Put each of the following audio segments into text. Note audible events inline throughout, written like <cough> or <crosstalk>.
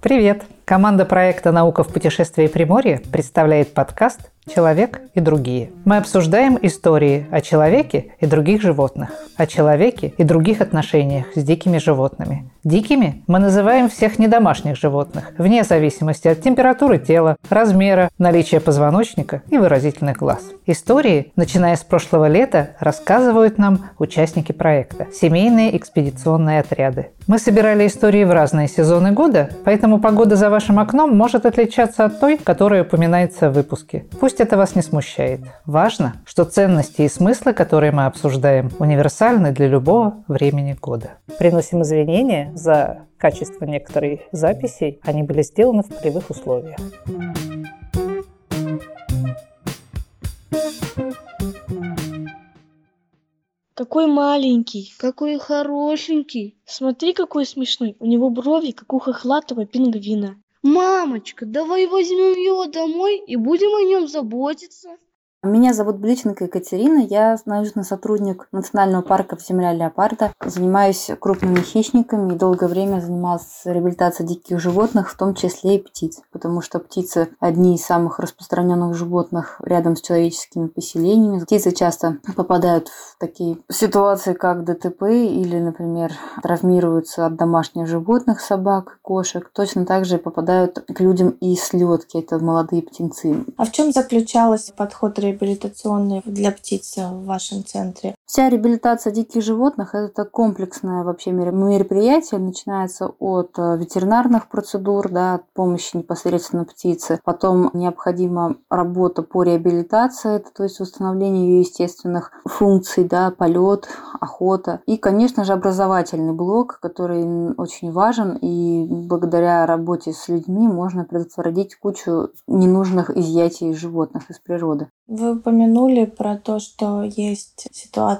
Привет! Команда проекта «Наука в путешествии Приморье» представляет подкаст «Человек и другие». Мы обсуждаем истории о человеке и других животных, о человеке и других отношениях с дикими животными. Дикими мы называем всех недомашних животных, вне зависимости от температуры тела, размера, наличия позвоночника и выразительных глаз. Истории, начиная с прошлого лета, рассказывают нам участники проекта – семейные экспедиционные отряды. Мы собирали истории в разные сезоны года, поэтому погода за вашим окном может отличаться от той, которая упоминается в выпуске. Пусть это вас не смущает. Важно, что ценности и смыслы, которые мы обсуждаем, универсальны для любого времени года. Приносим извинения за качество некоторых записей. Они были сделаны в полевых условиях. Какой маленький, какой хорошенький. Смотри, какой смешной. У него брови, как у хохлатого пингвина. Мамочка, давай возьмем его домой и будем о нем заботиться. Меня зовут Бличенко Екатерина, я научный сотрудник Национального парка «Земля леопарда». Занимаюсь крупными хищниками и долгое время занималась реабилитацией диких животных, в том числе и птиц, потому что птицы – одни из самых распространенных животных рядом с человеческими поселениями. Птицы часто попадают в такие ситуации, как ДТП или, например, травмируются от домашних животных, собак, кошек. Точно так же попадают к людям и слетки, это молодые птенцы. А в чем заключалась подход реабилитационные для птиц в вашем центре? Вся реабилитация диких животных – это комплексное вообще мероприятие. Начинается от э, ветеринарных процедур, да, от помощи непосредственно птицы. Потом необходима работа по реабилитации, это, то есть восстановление ее естественных функций, да, полет, охота. И, конечно же, образовательный блок, который очень важен. И благодаря работе с людьми можно предотвратить кучу ненужных изъятий животных из природы. Вы упомянули про то, что есть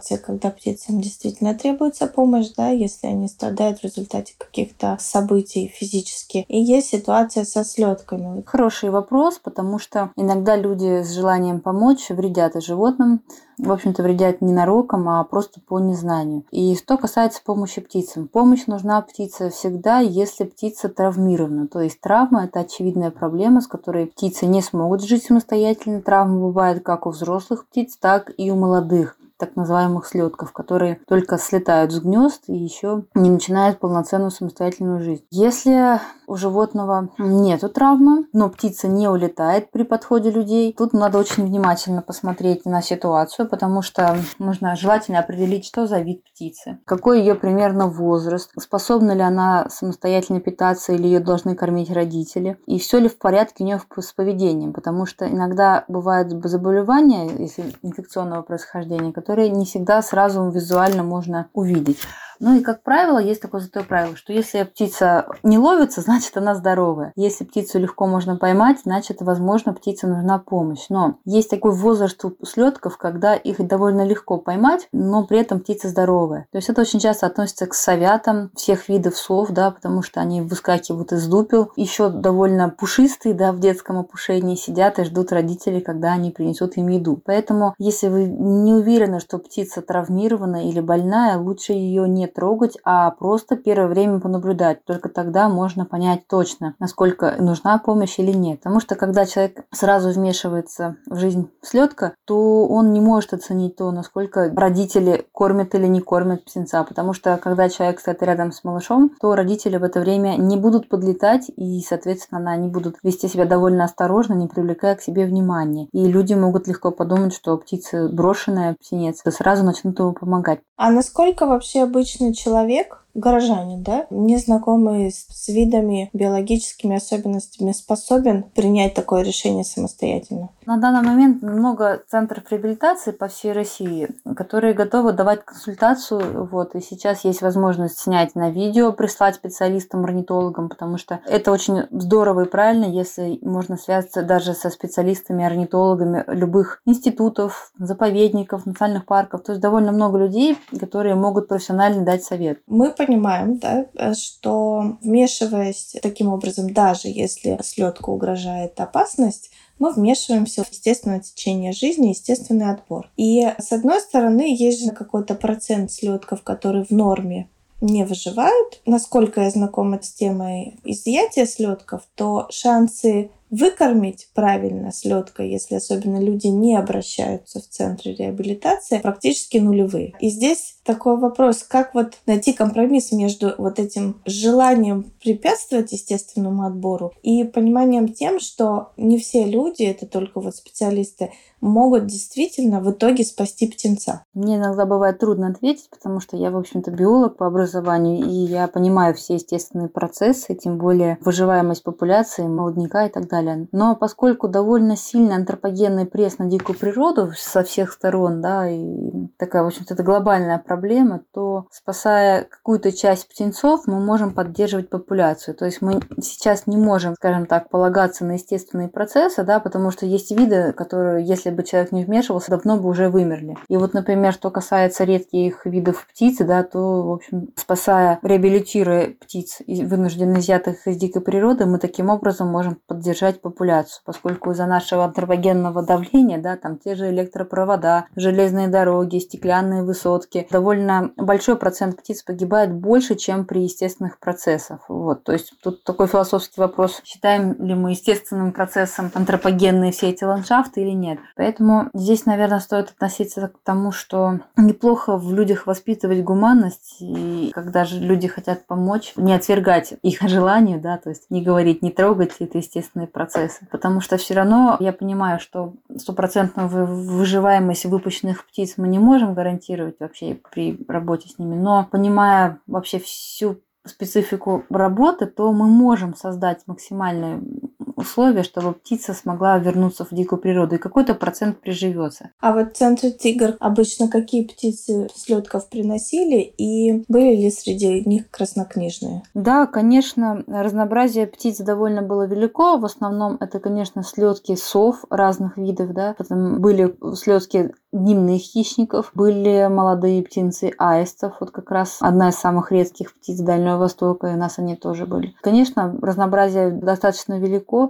ситуации, когда птицам действительно требуется помощь, да, если они страдают в результате каких-то событий физически. И есть ситуация со слетками. Хороший вопрос, потому что иногда люди с желанием помочь вредят и животным, в общем-то, вредят не нароком, а просто по незнанию. И что касается помощи птицам. Помощь нужна птице всегда, если птица травмирована. То есть травма – это очевидная проблема, с которой птицы не смогут жить самостоятельно. Травма бывает как у взрослых птиц, так и у молодых так называемых слетков, которые только слетают с гнезд и еще не начинают полноценную самостоятельную жизнь. Если у животного нету травмы, но птица не улетает при подходе людей, тут надо очень внимательно посмотреть на ситуацию, потому что нужно желательно определить, что за вид птицы, какой ее примерно возраст, способна ли она самостоятельно питаться или ее должны кормить родители, и все ли в порядке у нее с поведением, потому что иногда бывают заболевания, если инфекционного происхождения, которые которые не всегда сразу визуально можно увидеть. Ну и, как правило, есть такое золотое правило, что если птица не ловится, <laughs> значит она здоровая. Если птицу легко можно поймать, значит, возможно, птице нужна помощь. Но есть такой возраст у слетков, когда их довольно легко поймать, но при этом птица здоровая. То есть это очень часто относится к совятам всех видов сов, да, потому что они выскакивают из дупел, еще довольно пушистые, да, в детском опушении сидят и ждут родителей, когда они принесут им еду. Поэтому, если вы не уверены, что птица травмирована или больная, лучше ее не трогать, а просто первое время понаблюдать. Только тогда можно понять точно, насколько нужна помощь или нет. Потому что когда человек сразу вмешивается в жизнь слетка, то он не может оценить то, насколько родители кормят или не кормят птенца. Потому что когда человек стоит рядом с малышом, то родители в это время не будут подлетать и, соответственно, они будут вести себя довольно осторожно, не привлекая к себе внимания. И люди могут легко подумать, что птица брошенная, птенец, то сразу начнут ему помогать. А насколько вообще обычный человек горожанин, да, незнакомый с, с видами, биологическими особенностями, способен принять такое решение самостоятельно? На данный момент много центров реабилитации по всей России, которые готовы давать консультацию. Вот, и сейчас есть возможность снять на видео, прислать специалистам, орнитологам, потому что это очень здорово и правильно, если можно связаться даже со специалистами, орнитологами любых институтов, заповедников, национальных парков. То есть довольно много людей, которые могут профессионально дать совет. Мы понимаем, да, что вмешиваясь таким образом, даже если слетку угрожает опасность, мы вмешиваемся в естественное течение жизни, естественный отбор. И с одной стороны, есть же какой-то процент слетков, которые в норме не выживают. Насколько я знакома с темой изъятия слетков, то шансы выкормить правильно слеткой, если особенно люди не обращаются в центры реабилитации, практически нулевые. И здесь такой вопрос, как вот найти компромисс между вот этим желанием препятствовать естественному отбору и пониманием тем, что не все люди, это только вот специалисты, могут действительно в итоге спасти птенца? Мне иногда бывает трудно ответить, потому что я, в общем-то, биолог по образованию, и я понимаю все естественные процессы, тем более выживаемость популяции, молодняка и так далее. Но поскольку довольно сильный антропогенный пресс на дикую природу со всех сторон, да, и такая, в общем-то, это глобальная проблема, то спасая какую-то часть птенцов, мы можем поддерживать популяцию. То есть мы сейчас не можем, скажем так, полагаться на естественные процессы, да, потому что есть виды, которые, если бы человек не вмешивался, давно бы уже вымерли. И вот, например, что касается редких видов птиц, да, то, в общем, спасая, реабилитируя птиц, вынужденно изъятых из дикой природы, мы таким образом можем поддержать популяцию, поскольку из-за нашего антропогенного давления, да, там те же электропровода, железные дороги, стеклянные высотки, довольно большой процент птиц погибает больше, чем при естественных процессах. Вот, то есть тут такой философский вопрос, считаем ли мы естественным процессом антропогенные все эти ландшафты или нет. Поэтому здесь, наверное, стоит относиться к тому, что неплохо в людях воспитывать гуманность, и когда же люди хотят помочь, не отвергать их желанию, да, то есть не говорить, не трогать это естественные процессы. Потому что все равно я понимаю, что стопроцентную выживаемость выпущенных птиц мы не можем гарантировать вообще при работе с ними, но понимая вообще всю специфику работы, то мы можем создать максимальную условия, чтобы птица смогла вернуться в дикую природу, и какой-то процент приживется. А вот в центре тигр обычно какие птицы слетков приносили, и были ли среди них краснокнижные? Да, конечно, разнообразие птиц довольно было велико. В основном это, конечно, слетки сов разных видов, да, потом были слетки дневных хищников, были молодые птенцы аистов, вот как раз одна из самых редких птиц Дальнего Востока, и у нас они тоже были. Конечно, разнообразие достаточно велико,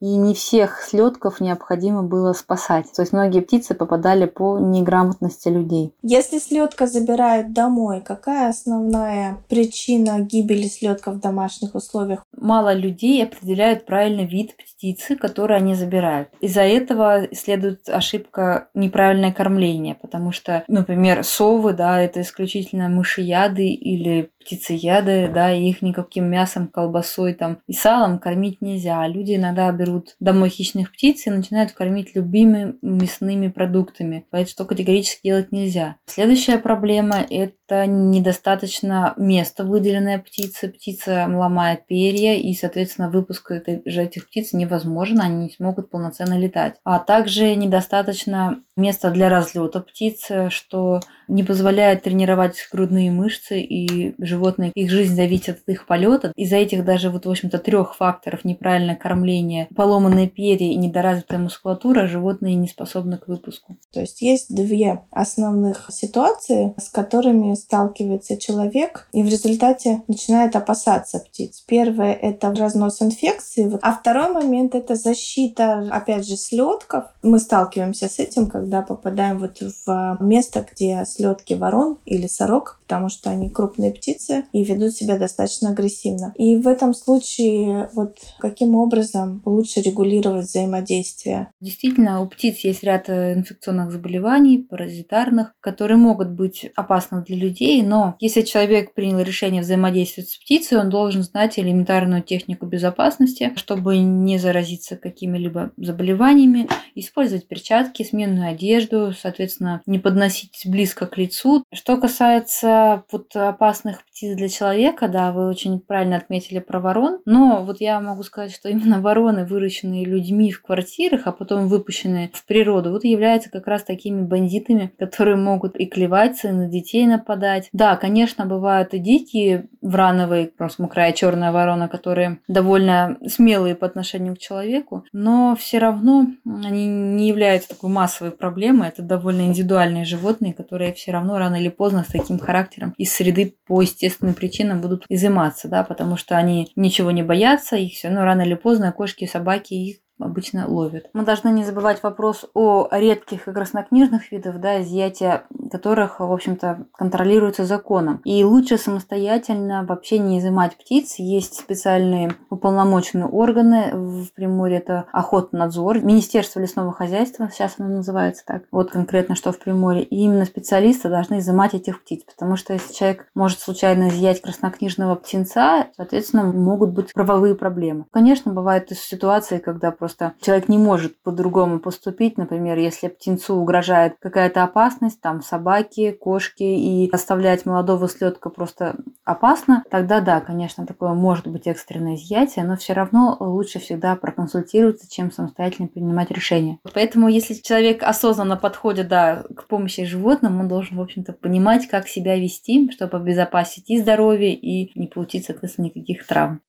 и не всех слетков необходимо было спасать. То есть многие птицы попадали по неграмотности людей. Если слетка забирают домой, какая основная причина гибели слетка в домашних условиях? Мало людей определяют правильный вид птицы, которую они забирают. Из-за этого следует ошибка неправильное кормление, потому что, например, совы, да, это исключительно мышеяды или птицеяды, да, и их никаким мясом, колбасой там и салом кормить нельзя. А люди иногда берут домой хищных птиц и начинают кормить любыми мясными продуктами. Поэтому что категорически делать нельзя. Следующая проблема – это недостаточно места выделенная птице. Птица ломает перья, и, соответственно, выпуск же этих птиц невозможно, они не смогут полноценно летать. А также недостаточно места для разлета птиц, что не позволяет тренировать грудные мышцы, и животные, их жизнь зависит от их полета. Из-за этих даже вот, в общем-то, трех факторов неправильное кормление, поломанные перья и недоразвитая мускулатура животные не способны к выпуску. То есть есть две основных ситуации, с которыми сталкивается человек и в результате начинает опасаться птиц. Первое – это разнос инфекции, а второй момент – это защита, опять же, слетков. Мы сталкиваемся с этим, когда попадаем вот в место, где слетки ворон или сорок, потому что они крупные птицы и ведут себя достаточно агрессивно. И в этом случае вот каким образом лучше регулировать взаимодействие? Действительно, у птиц есть ряд э, инфекционных заболеваний, паразитарных, которые могут быть опасны для людей, но если человек принял решение взаимодействовать с птицей, он должен знать элементарную технику безопасности, чтобы не заразиться какими-либо заболеваниями, использовать перчатки, сменную одежду, соответственно, не подносить близко к лицу. Что касается вот опасных птиц для человека, да, вы очень правильно отметили про ворон, но вот я могу сказать, что именно вороны, выращенные людьми в квартирах, а потом выпущенные в природу, вот являются как раз такими бандитами, которые могут и клеваться, и на детей нападать. Да, конечно, бывают и дикие врановые, просто мокрая черная ворона, которые довольно смелые по отношению к человеку, но все равно они не являются такой массовой проблемой. Это довольно индивидуальные животные, которые все равно рано или поздно с таким характером из среды по естественным причинам будут изыматься, да, потому что они ничего не боятся, их все равно рано или поздно кошки и собаки их обычно ловят. Мы должны не забывать вопрос о редких и краснокнижных видах, да, изъятия которых, в общем-то, контролируется законом. И лучше самостоятельно вообще не изымать птиц. Есть специальные уполномоченные органы в Приморье, это охотнадзор, Министерство лесного хозяйства, сейчас оно называется так, вот конкретно что в Приморье. И именно специалисты должны изымать этих птиц, потому что если человек может случайно изъять краснокнижного птенца, соответственно, могут быть правовые проблемы. Конечно, бывают ситуации, когда просто человек не может по-другому поступить. Например, если птенцу угрожает какая-то опасность, там собаки, кошки, и оставлять молодого слетка просто опасно, тогда да, конечно, такое может быть экстренное изъятие, но все равно лучше всегда проконсультироваться, чем самостоятельно принимать решение. Поэтому, если человек осознанно подходит да, к помощи животным, он должен, в общем-то, понимать, как себя вести, чтобы обезопасить и здоровье, и не получить, соответственно, никаких травм.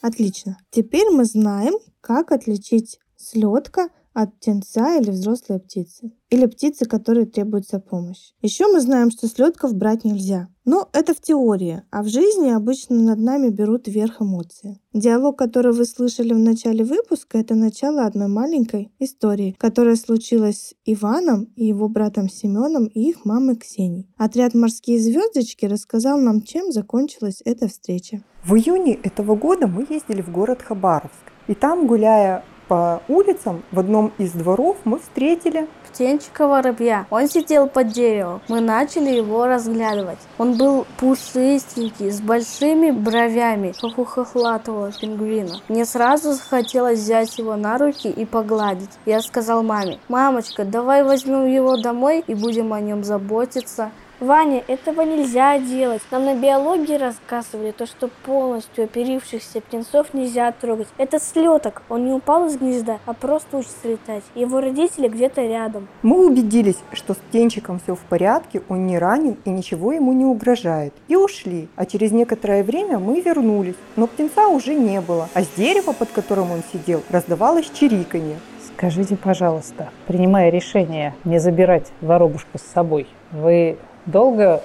Отлично. Теперь мы знаем, как отличить слетка от птенца или взрослой птицы. Или птицы, которые требуется помощь. Еще мы знаем, что слетков брать нельзя. Но это в теории, а в жизни обычно над нами берут верх эмоции. Диалог, который вы слышали в начале выпуска, это начало одной маленькой истории, которая случилась с Иваном и его братом Семеном и их мамой Ксенией. Отряд «Морские звездочки» рассказал нам, чем закончилась эта встреча. В июне этого года мы ездили в город Хабаровск. И там, гуляя по улицам в одном из дворов мы встретили птенчика воробья. Он сидел под деревом. Мы начали его разглядывать. Он был пушистенький, с большими бровями, как у хохлатого пингвина. Мне сразу захотелось взять его на руки и погладить. Я сказал маме, «Мамочка, давай возьмем его домой и будем о нем заботиться». Ваня, этого нельзя делать. Нам на биологии рассказывали то, что полностью оперившихся птенцов нельзя трогать. Это слеток. Он не упал из гнезда, а просто учится летать. Его родители где-то рядом. Мы убедились, что с птенчиком все в порядке, он не ранен и ничего ему не угрожает. И ушли. А через некоторое время мы вернулись. Но птенца уже не было. А с дерева, под которым он сидел, раздавалось чириканье. Скажите, пожалуйста, принимая решение не забирать воробушку с собой, вы долго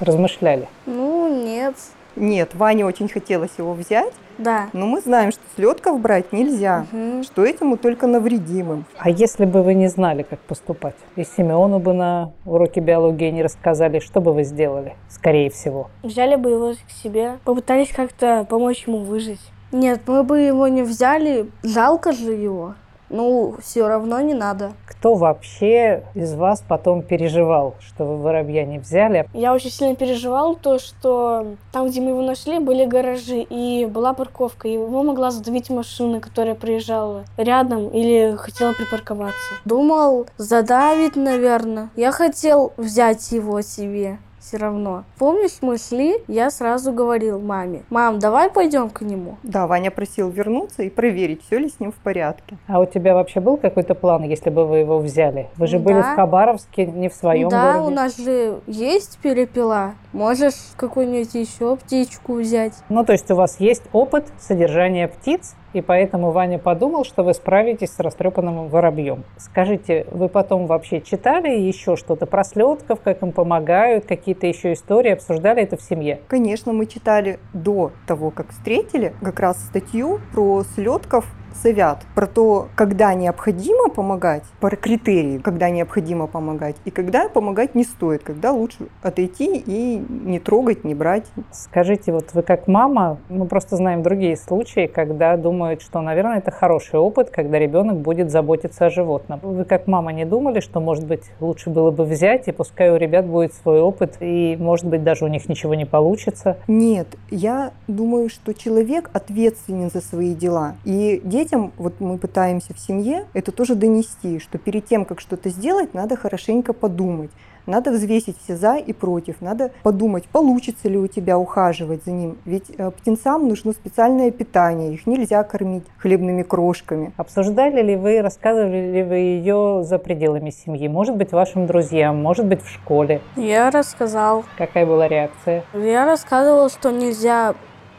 размышляли? Ну, нет. Нет, Ване очень хотелось его взять, Да. но мы знаем, что слетков брать нельзя, Мгм. что этому только навредим им. А если бы вы не знали, как поступать, и Симеону бы на уроке биологии не рассказали, что бы вы сделали, скорее всего? Взяли бы его к себе, попытались как-то помочь ему выжить. Нет, мы бы его не взяли, жалко же его. Ну, все равно не надо. Кто вообще из вас потом переживал, что вы воробья не взяли? Я очень сильно переживал то, что там, где мы его нашли, были гаражи и была парковка. И его могла задавить машина, которая приезжала рядом или хотела припарковаться. Думал, задавит, наверное. Я хотел взять его себе все равно. Помнишь, мы шли, я сразу говорил маме, мам, давай пойдем к нему. Да, Ваня просил вернуться и проверить, все ли с ним в порядке. А у тебя вообще был какой-то план, если бы вы его взяли? Вы же были Да. в Хабаровске, не в своем да, городе. у нас же есть перепела. Можешь какую-нибудь еще птичку взять. Ну, то есть у вас есть опыт содержания птиц, и поэтому Ваня подумал, что вы справитесь с растрепанным воробьем. Скажите, вы потом вообще читали еще что-то про слетков, как им помогают, какие-то еще истории, обсуждали это в семье? Конечно, мы читали до того, как встретили, как раз статью про слетков совят, про то, когда необходимо помогать, про критерии, когда необходимо помогать, и когда помогать не стоит, когда лучше отойти и не трогать, не брать. Скажите, вот вы как мама, мы просто знаем другие случаи, когда думают, что, наверное, это хороший опыт, когда ребенок будет заботиться о животном. Вы как мама не думали, что, может быть, лучше было бы взять, и пускай у ребят будет свой опыт, и, может быть, даже у них ничего не получится? Нет, я думаю, что человек ответственен за свои дела, и дети детям вот мы пытаемся в семье это тоже донести, что перед тем, как что-то сделать, надо хорошенько подумать. Надо взвесить все за и против. Надо подумать, получится ли у тебя ухаживать за ним. Ведь э, птенцам нужно специальное питание. Их нельзя кормить хлебными крошками. Обсуждали ли вы, рассказывали ли вы ее за пределами семьи? Может быть, вашим друзьям, может быть, в школе? Я рассказал. Какая была реакция? Я рассказывал, что нельзя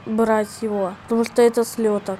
брать его, потому что это слеток.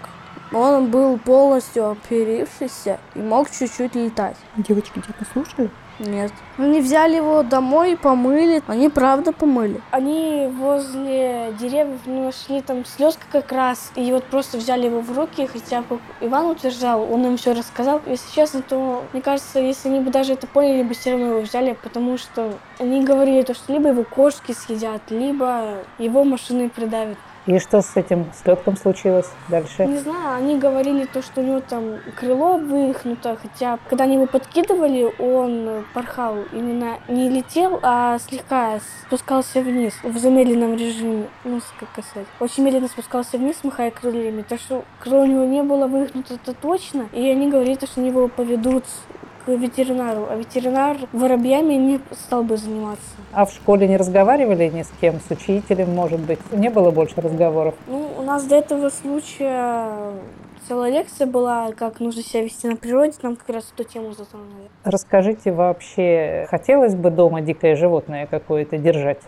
Он был полностью оперившийся и мог чуть-чуть летать. Девочки тебя послушали? Нет. Они взяли его домой, помыли. Они правда помыли. Они возле деревьев нашли там слезка как раз. И вот просто взяли его в руки, хотя как Иван утверждал, он им все рассказал. Если честно, то мне кажется, если они бы даже это поняли, бы все равно его взяли, потому что они говорили то, что либо его кошки съедят, либо его машины придавят. И что с этим слетком случилось дальше? Не знаю, они говорили то, что у него там крыло вывихнуто, хотя когда они его подкидывали, он порхал именно не летел, а слегка спускался вниз в замедленном режиме. Ну, как сказать. Очень медленно спускался вниз, махая крыльями. Так что крыло у него не было вывихнуто, это точно. И они говорили, что они его поведут к ветеринару, а ветеринар воробьями не стал бы заниматься. А в школе не разговаривали ни с кем, с учителем, может быть? Не было больше разговоров? Ну, у нас до этого случая целая лекция была, как нужно себя вести на природе, нам как раз эту тему затронули. Расскажите вообще, хотелось бы дома дикое животное какое-то держать?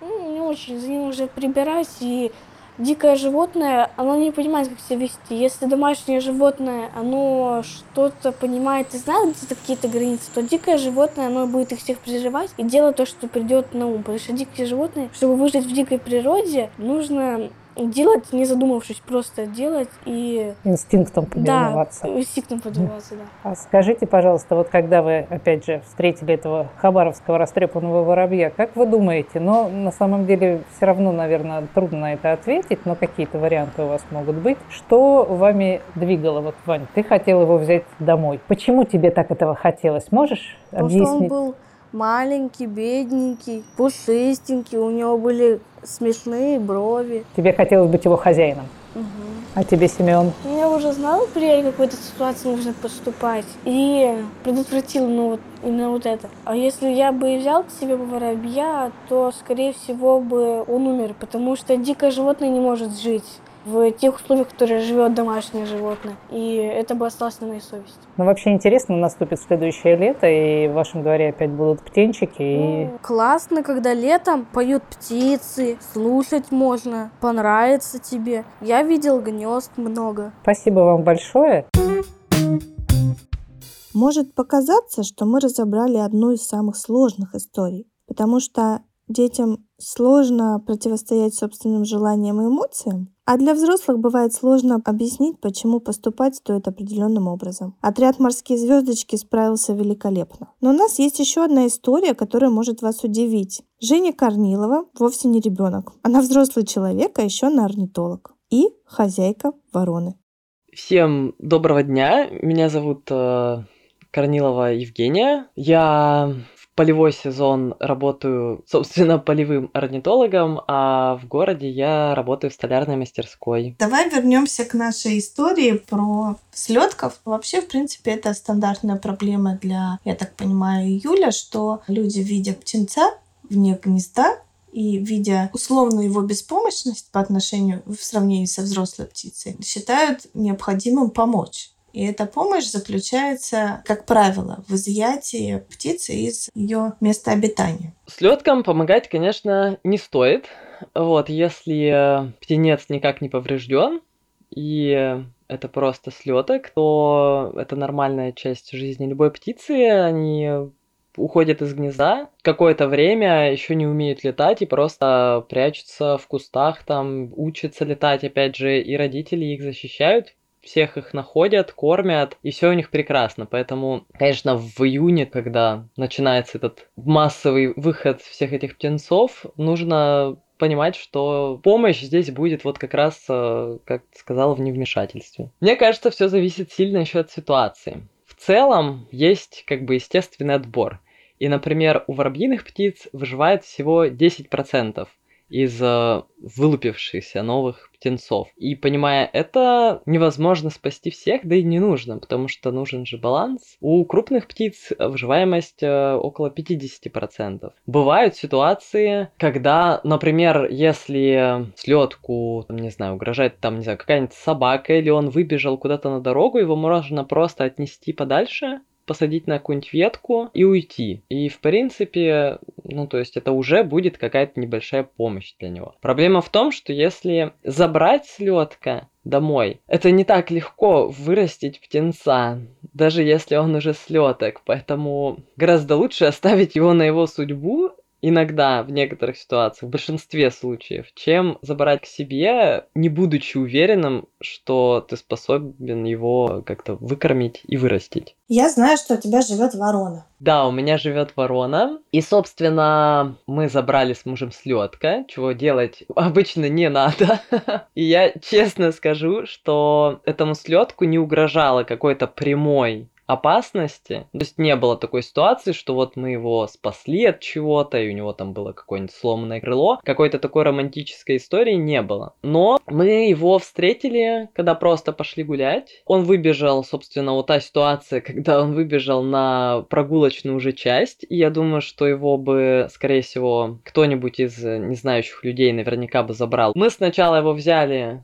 Ну, не очень, за ним уже прибирать и дикое животное, оно не понимает, как себя вести. Если домашнее животное, оно что-то понимает и знает где-то какие-то границы, то дикое животное, оно будет их всех приживать и делать то, что придет на ум. Потому что дикие животные, чтобы выжить в дикой природе, нужно делать, не задумавшись, просто делать и... Инстинктом подвиваться. Да, <laughs> инстинктом подвиваться, да. А скажите, пожалуйста, вот когда вы, опять же, встретили этого хабаровского растрепанного воробья, как вы думаете, но на самом деле все равно, наверное, трудно на это ответить, но какие-то варианты у вас могут быть. Что вами двигало? Вот, Вань, ты хотел его взять домой. Почему тебе так этого хотелось? Можешь Потому объяснить? Потому что он был маленький, бедненький, пушистенький, у него были смешные брови. Тебе хотелось быть его хозяином? Угу. А тебе, Семен? Я уже знала, при какой-то ситуации нужно поступать. И предотвратила ну, вот, именно вот это. А если я бы взял к себе воробья, то, скорее всего, бы он умер, потому что дикое животное не может жить в тех условиях, в которых живет домашнее животное. И это бы осталось на моей совести. Ну, вообще интересно, наступит следующее лето, и в вашем дворе опять будут птенчики. И... Ну, классно, когда летом поют птицы, слушать можно, понравится тебе. Я видел гнезд много. Спасибо вам большое. Может показаться, что мы разобрали одну из самых сложных историй, потому что детям сложно противостоять собственным желаниям и эмоциям, а для взрослых бывает сложно объяснить, почему поступать стоит определенным образом. Отряд «Морские звездочки» справился великолепно. Но у нас есть еще одна история, которая может вас удивить. Женя Корнилова вовсе не ребенок. Она взрослый человек, а еще она орнитолог. И хозяйка вороны. Всем доброго дня. Меня зовут э, Корнилова Евгения. Я полевой сезон работаю, собственно, полевым орнитологом, а в городе я работаю в столярной мастерской. Давай вернемся к нашей истории про слетков. Вообще, в принципе, это стандартная проблема для, я так понимаю, июля, что люди, видя птенца вне гнезда, и видя условную его беспомощность по отношению в сравнении со взрослой птицей, считают необходимым помочь. И эта помощь заключается, как правило, в изъятии птицы из ее места обитания. Слеткам помогать, конечно, не стоит. Вот, если птенец никак не поврежден, и это просто слеток, то это нормальная часть жизни любой птицы. Они уходят из гнезда, какое-то время еще не умеют летать и просто прячутся в кустах, там учатся летать, опять же, и родители их защищают всех их находят, кормят, и все у них прекрасно. Поэтому, конечно, в июне, когда начинается этот массовый выход всех этих птенцов, нужно понимать, что помощь здесь будет вот как раз, э, как сказал, в невмешательстве. Мне кажется, все зависит сильно еще от ситуации. В целом есть как бы естественный отбор. И, например, у воробьиных птиц выживает всего 10% из э, вылупившихся новых птенцов. И понимая это, невозможно спасти всех, да и не нужно, потому что нужен же баланс. У крупных птиц выживаемость э, около 50%. Бывают ситуации, когда, например, если слетку, не знаю, угрожает там, не знаю, какая-нибудь собака, или он выбежал куда-то на дорогу, его можно просто отнести подальше, посадить на какую-нибудь ветку и уйти. И, в принципе, ну, то есть это уже будет какая-то небольшая помощь для него. Проблема в том, что если забрать слетка домой, это не так легко вырастить птенца, даже если он уже слеток, поэтому гораздо лучше оставить его на его судьбу иногда, в некоторых ситуациях, в большинстве случаев, чем забрать к себе, не будучи уверенным, что ты способен его как-то выкормить и вырастить. Я знаю, что у тебя живет ворона. Да, у меня живет ворона. И, собственно, мы забрали с мужем слетка, чего делать обычно не надо. <laughs> И я честно скажу, что этому слетку не угрожало какой-то прямой опасности. То есть не было такой ситуации, что вот мы его спасли от чего-то, и у него там было какое-нибудь сломанное крыло. Какой-то такой романтической истории не было. Но мы его встретили, когда просто пошли гулять. Он выбежал, собственно, вот та ситуация, <laughs> когда он выбежал на прогулочную уже часть. И я думаю, что его бы, скорее всего, кто-нибудь из незнающих людей наверняка бы забрал. Мы сначала его взяли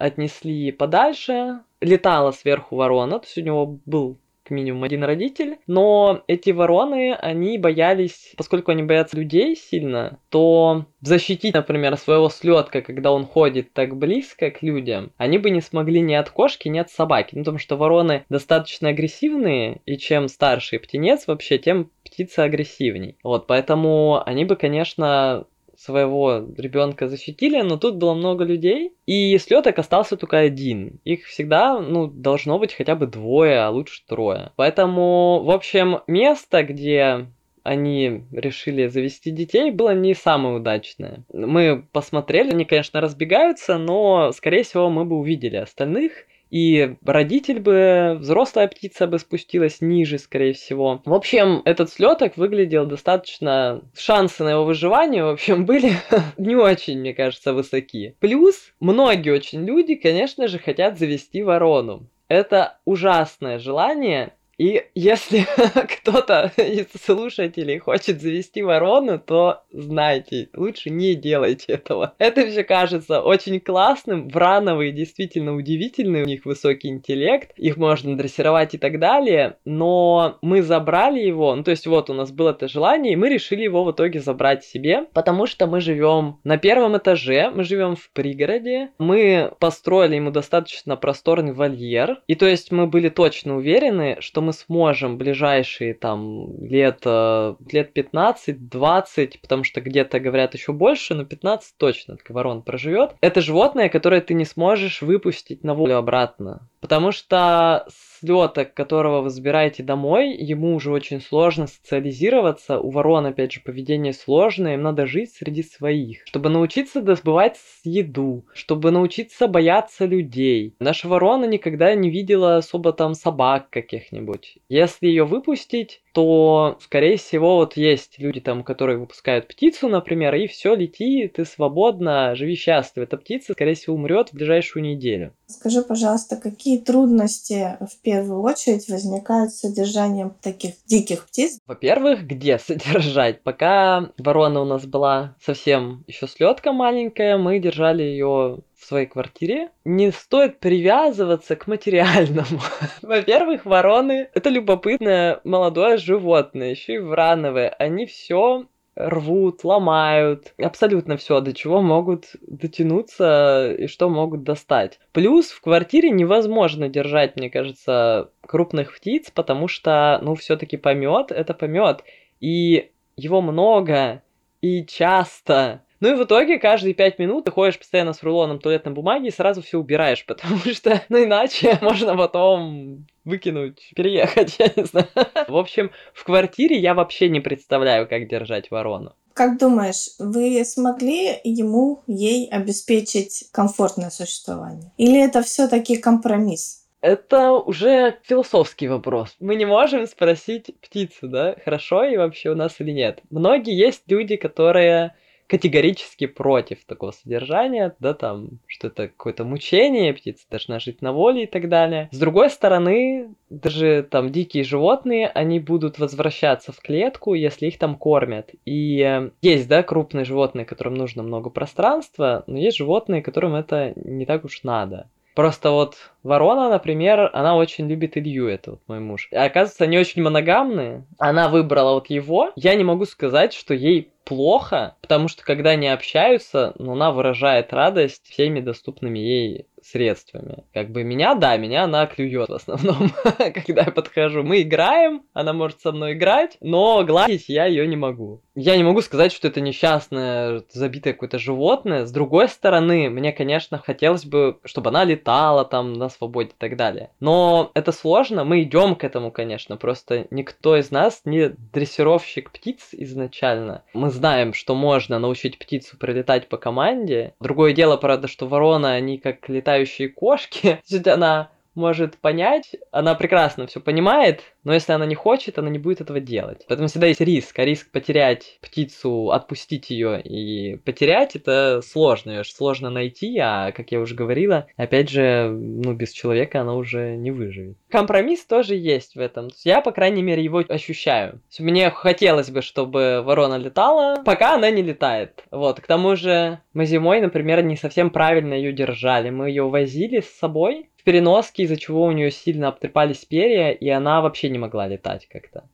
отнесли подальше, летала сверху ворона, то есть у него был минимум один родитель, но эти вороны, они боялись, поскольку они боятся людей сильно, то защитить, например, своего слетка, когда он ходит так близко к людям, они бы не смогли ни от кошки, ни от собаки. Ну, потому что вороны достаточно агрессивные, и чем старше птенец вообще, тем птица агрессивней. Вот, поэтому они бы, конечно, своего ребенка защитили, но тут было много людей, и слеток остался только один. Их всегда, ну, должно быть хотя бы двое, а лучше трое. Поэтому, в общем, место, где они решили завести детей, было не самое удачное. Мы посмотрели, они, конечно, разбегаются, но, скорее всего, мы бы увидели остальных и родитель бы, взрослая птица бы спустилась ниже, скорее всего. В общем, этот слеток выглядел достаточно... Шансы на его выживание, в общем, <laughs> были не очень, мне кажется, высоки. Плюс, многие очень люди, конечно же, хотят завести ворону. Это ужасное желание, и если <laughs> кто-то из слушателей хочет завести ворону, то знайте, лучше не делайте этого. Это все кажется очень классным, врановые действительно удивительные, у них высокий интеллект, их можно дрессировать и так далее, но мы забрали его, ну то есть вот у нас было это желание, и мы решили его в итоге забрать себе, потому что мы живем на первом этаже, мы живем в пригороде, мы построили ему достаточно просторный вольер, и то есть мы были точно уверены, что мы мы сможем ближайшие там лет, э, лет 15-20, потому что где-то говорят еще больше, но 15 точно ворон проживет. Это животное, которое ты не сможешь выпустить на волю обратно. Потому что слеток, которого вы забираете домой, ему уже очень сложно социализироваться. У ворон, опять же, поведение сложное, им надо жить среди своих. Чтобы научиться добывать еду, чтобы научиться бояться людей. Наша ворона никогда не видела особо там собак каких-нибудь. Если ее выпустить, то, скорее всего, вот есть люди там, которые выпускают птицу, например, и все, лети, ты свободно, живи счастливо. Эта птица, скорее всего, умрет в ближайшую неделю. Скажи, пожалуйста, какие трудности в первую очередь возникают с содержанием таких диких птиц? Во-первых, где содержать? Пока ворона у нас была совсем еще слетка маленькая, мы держали ее своей квартире, не стоит привязываться к материальному. <laughs> Во-первых, вороны — это любопытное молодое животное, еще и врановые. Они все рвут, ломают, абсолютно все, до чего могут дотянуться и что могут достать. Плюс в квартире невозможно держать, мне кажется, крупных птиц, потому что, ну, все-таки помет это помет, и его много и часто. Ну и в итоге каждые пять минут ты ходишь постоянно с рулоном туалетной бумаги и сразу все убираешь, <laughs> потому что, ну иначе <laughs> можно потом выкинуть, переехать, <laughs> я не знаю. В общем, в квартире я вообще не представляю, как держать ворону. Как думаешь, вы смогли ему, ей обеспечить комфортное существование? Или это все-таки компромисс? Это уже философский вопрос. Мы не можем спросить птицу, да, хорошо и вообще у нас или нет. Многие есть люди, которые категорически против такого содержания, да, там, что это какое-то мучение, птица должна жить на воле и так далее. С другой стороны, даже там дикие животные, они будут возвращаться в клетку, если их там кормят. И э, есть, да, крупные животные, которым нужно много пространства, но есть животные, которым это не так уж надо. Просто вот ворона, например, она очень любит Илью, это вот мой муж. И оказывается, они очень моногамные. Она выбрала вот его. Я не могу сказать, что ей плохо, потому что когда они общаются, ну, она выражает радость всеми доступными ей средствами. Как бы меня, да, меня она клюет в основном, <laughs> когда я подхожу. Мы играем, она может со мной играть, но гладить я ее не могу. Я не могу сказать, что это несчастное, забитое какое-то животное. С другой стороны, мне, конечно, хотелось бы, чтобы она летала там на свободе и так далее. Но это сложно, мы идем к этому, конечно. Просто никто из нас не дрессировщик птиц изначально. Мы знаем, что можно научить птицу прилетать по команде. Другое дело, правда, что ворона, они как летающие кошки. <laughs> Есть она может понять, она прекрасно все понимает, но если она не хочет, она не будет этого делать. Поэтому всегда есть риск, а риск потерять птицу, отпустить ее и потерять, это сложно, ее сложно найти, а, как я уже говорила, опять же, ну, без человека она уже не выживет. Компромисс тоже есть в этом. Я, по крайней мере, его ощущаю. Мне хотелось бы, чтобы ворона летала, пока она не летает. Вот, к тому же мы зимой, например, не совсем правильно ее держали. Мы ее возили с собой, в переноске, из-за чего у нее сильно обтрепались перья, и она вообще не могла летать как-то.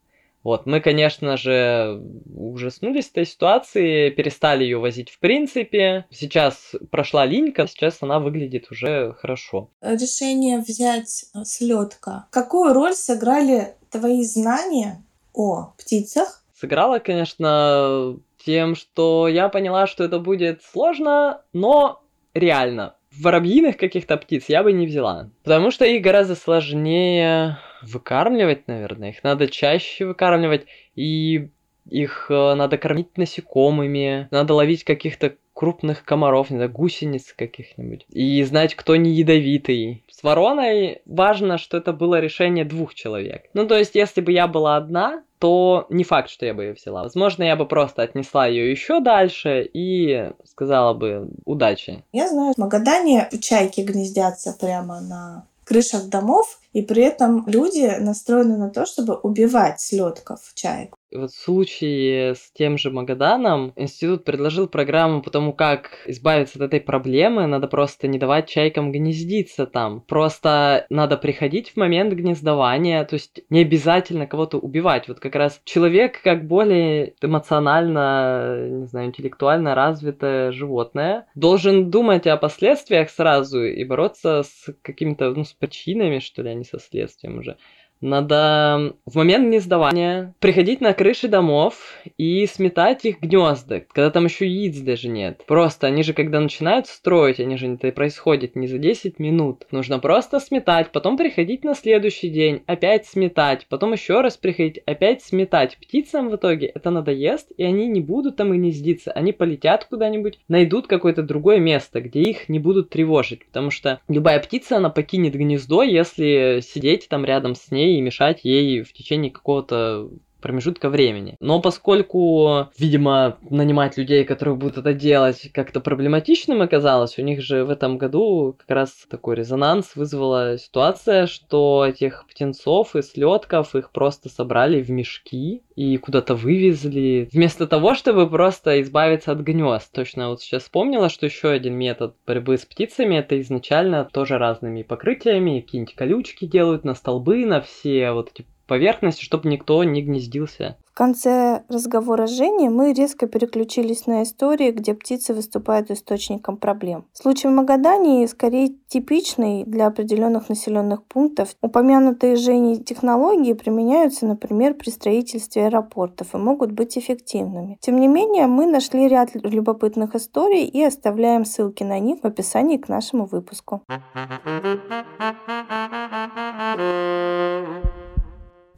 Вот, мы, конечно же, ужаснулись этой ситуации, перестали ее возить в принципе. Сейчас прошла линька, сейчас она выглядит уже хорошо. Решение взять э, слетка. Какую роль сыграли твои знания о птицах? Сыграла, конечно, тем, что я поняла, что это будет сложно, но реально воробьиных каких-то птиц я бы не взяла. Потому что их гораздо сложнее выкармливать, наверное. Их надо чаще выкармливать, и их э, надо кормить насекомыми, надо ловить каких-то крупных комаров, не знаю, гусениц каких-нибудь. И знать, кто не ядовитый. С вороной важно, что это было решение двух человек. Ну, то есть, если бы я была одна, то не факт, что я бы ее взяла. Возможно, я бы просто отнесла ее еще дальше и сказала бы удачи. Я знаю, в Магадане чайки гнездятся прямо на крышах домов, и при этом люди настроены на то, чтобы убивать слетков чаек. Вот в случае с тем же Магаданом институт предложил программу по тому, как избавиться от этой проблемы. Надо просто не давать чайкам гнездиться там. Просто надо приходить в момент гнездования, то есть не обязательно кого-то убивать. Вот как раз человек как более эмоционально, не знаю, интеллектуально развитое животное должен думать о последствиях сразу и бороться с какими-то, ну, с причинами, что ли, а не со следствием уже. Надо в момент гнездования приходить на крыши домов и сметать их гнезда, когда там еще яиц даже нет. Просто они же, когда начинают строить, они же это происходит не за 10 минут. Нужно просто сметать, потом приходить на следующий день, опять сметать, потом еще раз приходить, опять сметать. Птицам в итоге это надоест, и они не будут там гнездиться, они полетят куда-нибудь, найдут какое-то другое место, где их не будут тревожить, потому что любая птица, она покинет гнездо, если сидеть там рядом с ней и мешать ей в течение какого-то промежутка времени. Но поскольку, видимо, нанимать людей, которые будут это делать, как-то проблематичным оказалось, у них же в этом году как раз такой резонанс вызвала ситуация, что этих птенцов и слетков их просто собрали в мешки и куда-то вывезли, вместо того, чтобы просто избавиться от гнезд. Точно вот сейчас вспомнила, что еще один метод борьбы с птицами это изначально тоже разными покрытиями, какие-нибудь колючки делают на столбы, на все вот эти поверхности, чтобы никто не гнездился. В конце разговора с Женей мы резко переключились на истории, где птицы выступают источником проблем. Случай в Магадане скорее типичный для определенных населенных пунктов. Упомянутые Женей технологии применяются, например, при строительстве аэропортов и могут быть эффективными. Тем не менее, мы нашли ряд любопытных историй и оставляем ссылки на них в описании к нашему выпуску.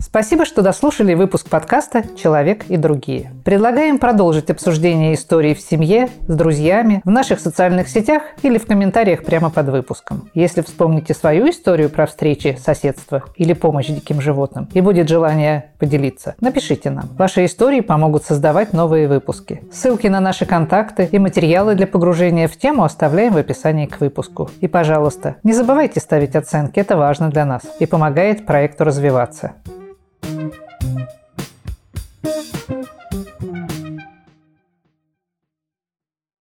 Спасибо, что дослушали выпуск подкаста «Человек и другие». Предлагаем продолжить обсуждение истории в семье, с друзьями, в наших социальных сетях или в комментариях прямо под выпуском. Если вспомните свою историю про встречи, соседство или помощь диким животным и будет желание поделиться, напишите нам. Ваши истории помогут создавать новые выпуски. Ссылки на наши контакты и материалы для погружения в тему оставляем в описании к выпуску. И, пожалуйста, не забывайте ставить оценки, это важно для нас и помогает проекту развиваться. you